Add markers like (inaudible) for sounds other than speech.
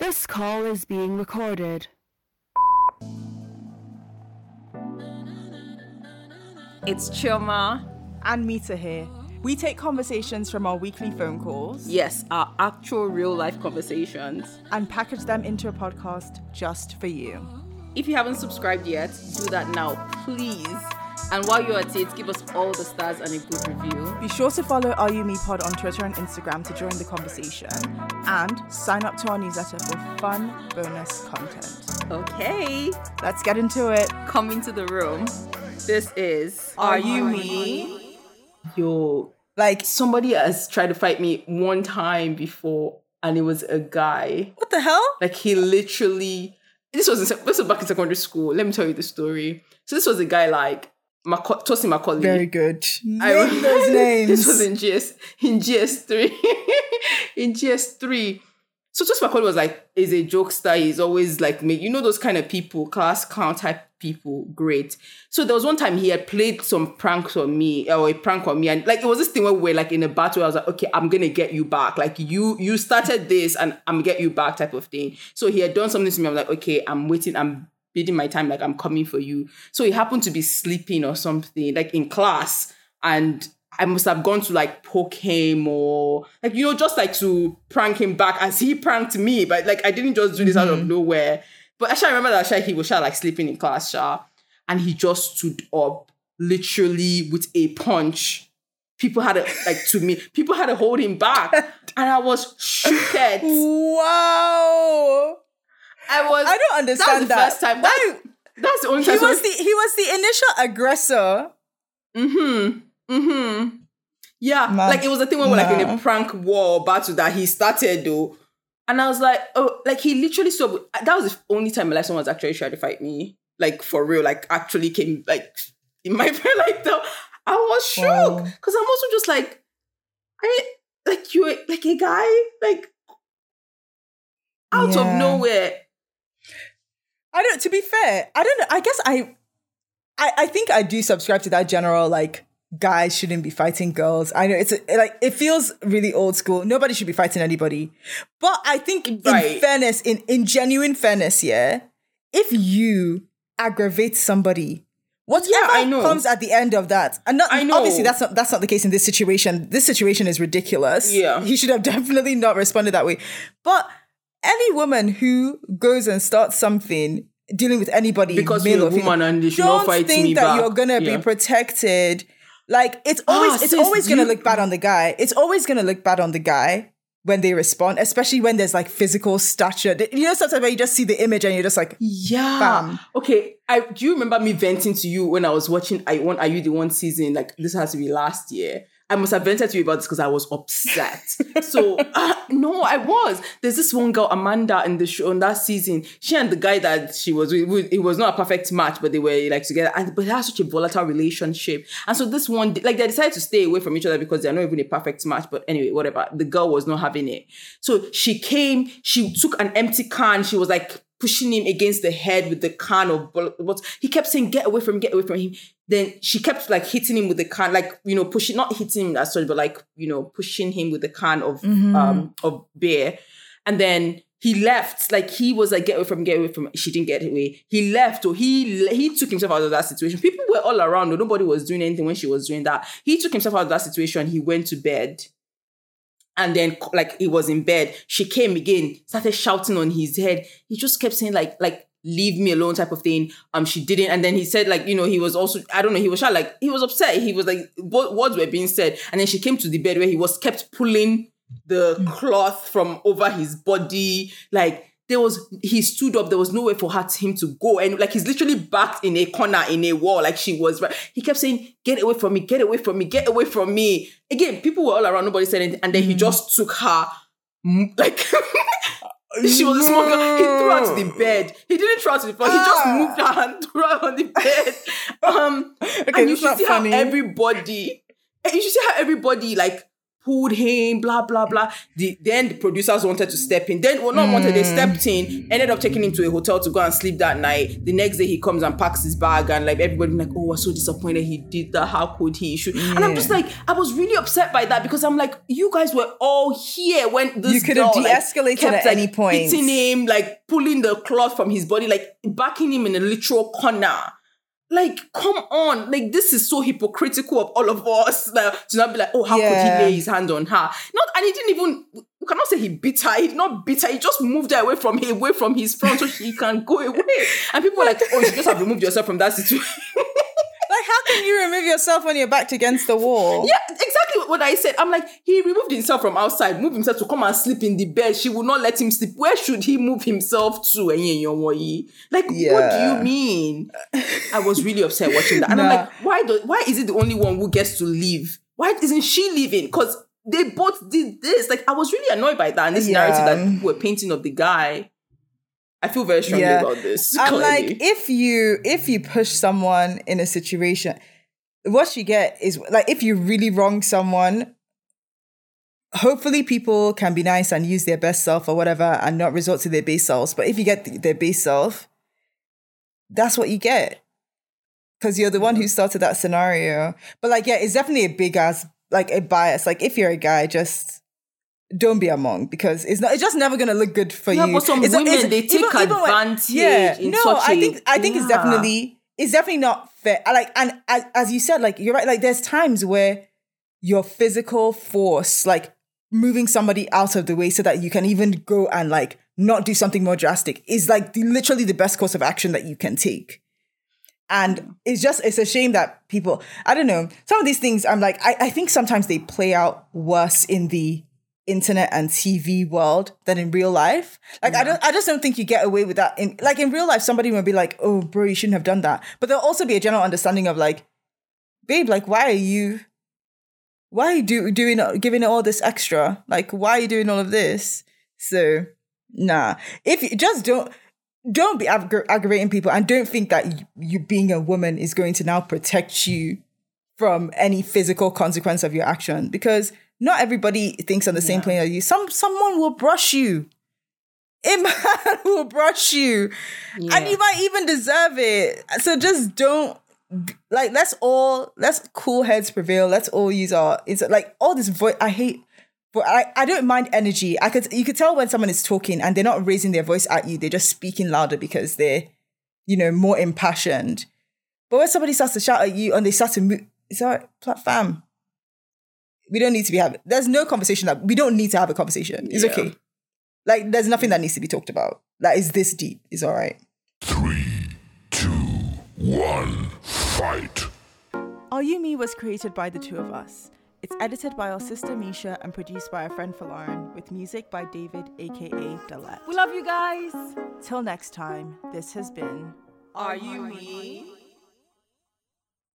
This call is being recorded. It's Chioma. and Mita here. We take conversations from our weekly phone calls Yes, our actual real life conversations. and package them into a podcast just for you. If you haven't subscribed yet, do that now, please. And while you're at it, give us all the stars and a good review. Be sure to follow RUME Pod on Twitter and Instagram to join the conversation and sign up to our newsletter for fun bonus content. Okay, Let's get into it. come into the room. This is Are You Me? Yo, Like, somebody has tried to fight me one time before, and it was a guy. what the hell? Like he literally, this was in, sec- this was back in secondary school. Let me tell you the story. So this was a guy like Maco- Tosi Macaulay. Very good. I Name remember- (laughs) those names. this was in GS in GS3. (laughs) in GS3. So Tosi Macaulay was like, is a jokester. He's always like make you know those kind of people, class clown type people. Great. So there was one time he had played some pranks on me, or a prank on me, and like it was this thing where we were like in a battle. I was like, okay, I'm gonna get you back. Like you you started this, and I'm gonna get you back, type of thing. So he had done something to me. I'm like, okay, I'm waiting. I'm bidding my time. Like I'm coming for you. So he happened to be sleeping or something, like in class, and I must have gone to like poke him or like you know just like to prank him back as he pranked me, but like I didn't just do this out of mm-hmm. nowhere. But actually, I remember that Sha, he was like sleeping in class, Sha, and he just stood up literally with a punch. People had to like to me, people had to hold him back, (laughs) and I was shooked. Wow. I was. I don't understand That's the that. first time. That, that's the only He time. was the he was the initial aggressor. Mm-hmm. Mm-hmm. Yeah. Like it was a thing where we're like in a prank war battle that he started though. And I was like, oh, like he literally saw that was the only time my life was actually tried to fight me. Like for real, like actually came like in my (laughs) friend like though. I was Wow. shocked. Because I'm also just like, I like you like a guy, like out Yeah. of nowhere. I don't. To be fair, I don't know. I guess I, I, I think I do subscribe to that general like guys shouldn't be fighting girls. I know it's a, like it feels really old school. Nobody should be fighting anybody. But I think in fairness, in in genuine fairness, yeah, if you aggravate somebody. Whatever I know. comes at the end of that, and not I know. obviously that's not that's not the case in this situation. This situation is ridiculous. Yeah. he should have (laughs) definitely not responded that way. But any woman who goes and starts something dealing with anybody Because male you're a or female, woman and they should don't not fight think me that back. you're gonna Yeah. be protected. Like it's always Ah, it's sis, always gonna you- look bad on the guy. It's always gonna look bad on the guy when they respond, especially when there's like physical stature. You know, sometimes where you just see the image and you're just like, Yeah. Bam. Okay. I do you remember me venting to you when I was watching I want Are You the One season? Like this has to be last year. I must have vented to you about this because I was upset. so (laughs) uh, no, I was. There's this one girl, Amanda, in the show on that season. She and the guy that she was with, it was not a perfect match, but they were like together. And but they had such a volatile relationship. And so this one, like they decided to stay away from each other because they're not even a perfect match. But anyway, whatever. The girl was not having it. So she came, she took an empty can, she was like pushing him against the head with the can of what he kept saying, get away from get away from him. Then she kept like hitting him with the can, like you know, pushing not hitting him as such, but like you know, pushing him with the can of um of beer. And then he left, like he was like, get away from, get away from. She didn't get away. He left, or he he took himself out of that situation. People were all around, though. nobody was doing anything when she was doing that. He took himself out of that situation. He went to bed and then like he was in bed she came again started shouting on his head he just kept saying like like leave me alone type of thing. Um she didn't. And then he said like you know he was also i don't know he was shy, like he was upset. He was like what words were being said. And then she came to the bed where he was kept pulling the cloth from over his body. Like there was he stood up. There was nowhere for her him to go. And like he's literally backed in a corner in a wall. Like she was right. He kept saying get away from me get away from me get away from me. Again people were all around. Nobody said anything. And then he just took her mm, like (laughs) she was a small girl he threw her to the bed. He didn't throw her to the floor. He just Ah. moved her and (laughs) threw her on the bed. Um (laughs) Okay, and you should see funny. how everybody and you should see how everybody like pulled him, blah, blah, blah. The, then the producers wanted to step in. Then, well, not wanted, they stepped in, ended up taking him to a hotel to go and sleep that night. The next day he comes and packs his bag and like everybody like, oh, I was so disappointed he did that. How could he? Should And I'm just like, I was really upset by that because I'm like, you guys were all here when this You could have like, de-escalated kept, at like, any point. Hitting him, like pulling the cloth from his body, like backing him in a literal corner. Like, come on. Like, this is so hypocritical of all of us. Like, to not be like, oh, how could he lay his hand on her? Not, and he didn't even, we cannot say he beat her. He did not beat her. He just moved her away from him, away from his front so she can go away. And people were like, oh, you just have removed yourself from that situation. (laughs) Like, how can you remove yourself when you're backed against the wall? Yeah, exactly what I said. I'm like, he removed himself from outside, moved himself to come and sleep in the bed. She would not let him sleep. Where should he move himself to? Enye Nyomoyi? Like, what do you mean? I was really upset watching that. And I'm like, why do why is it the only one who gets to leave? Why isn't she leaving? Because they both did this. Like, I was really annoyed by that. And this Yeah. narrative that people were painting of the guy. I feel very strongly Yeah. about this. I'm clearly. like, if you if you push someone in a situation, what you get is like if you really wrong someone, hopefully people can be nice and use their best self or whatever and not resort to their base selves. But if you get th- their base self, that's what you get. Because you're the one who started that scenario. But like, yeah, it's definitely a big ass like a bias. Like if you're a guy, just don't be a among because it's not it's just never gonna look good for Yeah, you. but some It's- women, it's- they take advantage in no, such I a- think I think it's definitely it's definitely not fair. Like and as, as you said, like you're right. Like there's times where your physical force, like moving somebody out of the way so that you can even go and like not do something more drastic, is like the, literally the best course of action that you can take. And it's just it's a shame that people I don't know some of these things I'm like I, I think sometimes they play out worse in the internet and TV world than in real life. Like I don't I just don't think you get away with that in like in real life somebody will be like, "Oh, bro, you shouldn't have done that." But there'll also be a general understanding of like, "Babe, like why are you why are you do, doing giving it all this extra? Like why are you doing all of this?" So, nah. If you just don't don't be aggra- aggravating people and don't think that you, you being a woman is going to now protect you from any physical consequence of your action because not everybody thinks on the same plane as you. Some someone will brush you. A (laughs) man will brush you, and you might even deserve it. So just don't like. Let's all let's cool heads prevail. Let's all use our. It's like all this voice. I hate. But I, I don't mind energy. I could you could tell when someone is talking and they're not raising their voice at you. They're just speaking louder because they're, you know, more impassioned. But when somebody starts to shout at you and they start to move, it's all right, fam. We don't need to be having. There's no conversation that we don't need to have a conversation. It's Yeah. okay. Like there's nothing that needs to be talked about. That is this deep. It's all right. Three, two, one, fight. Are You Me was created by the two of us. It's edited by our sister Misha and produced by our friend Lauren, with music by David, aka Delette. We love you guys. Till next time, this has been Are you me?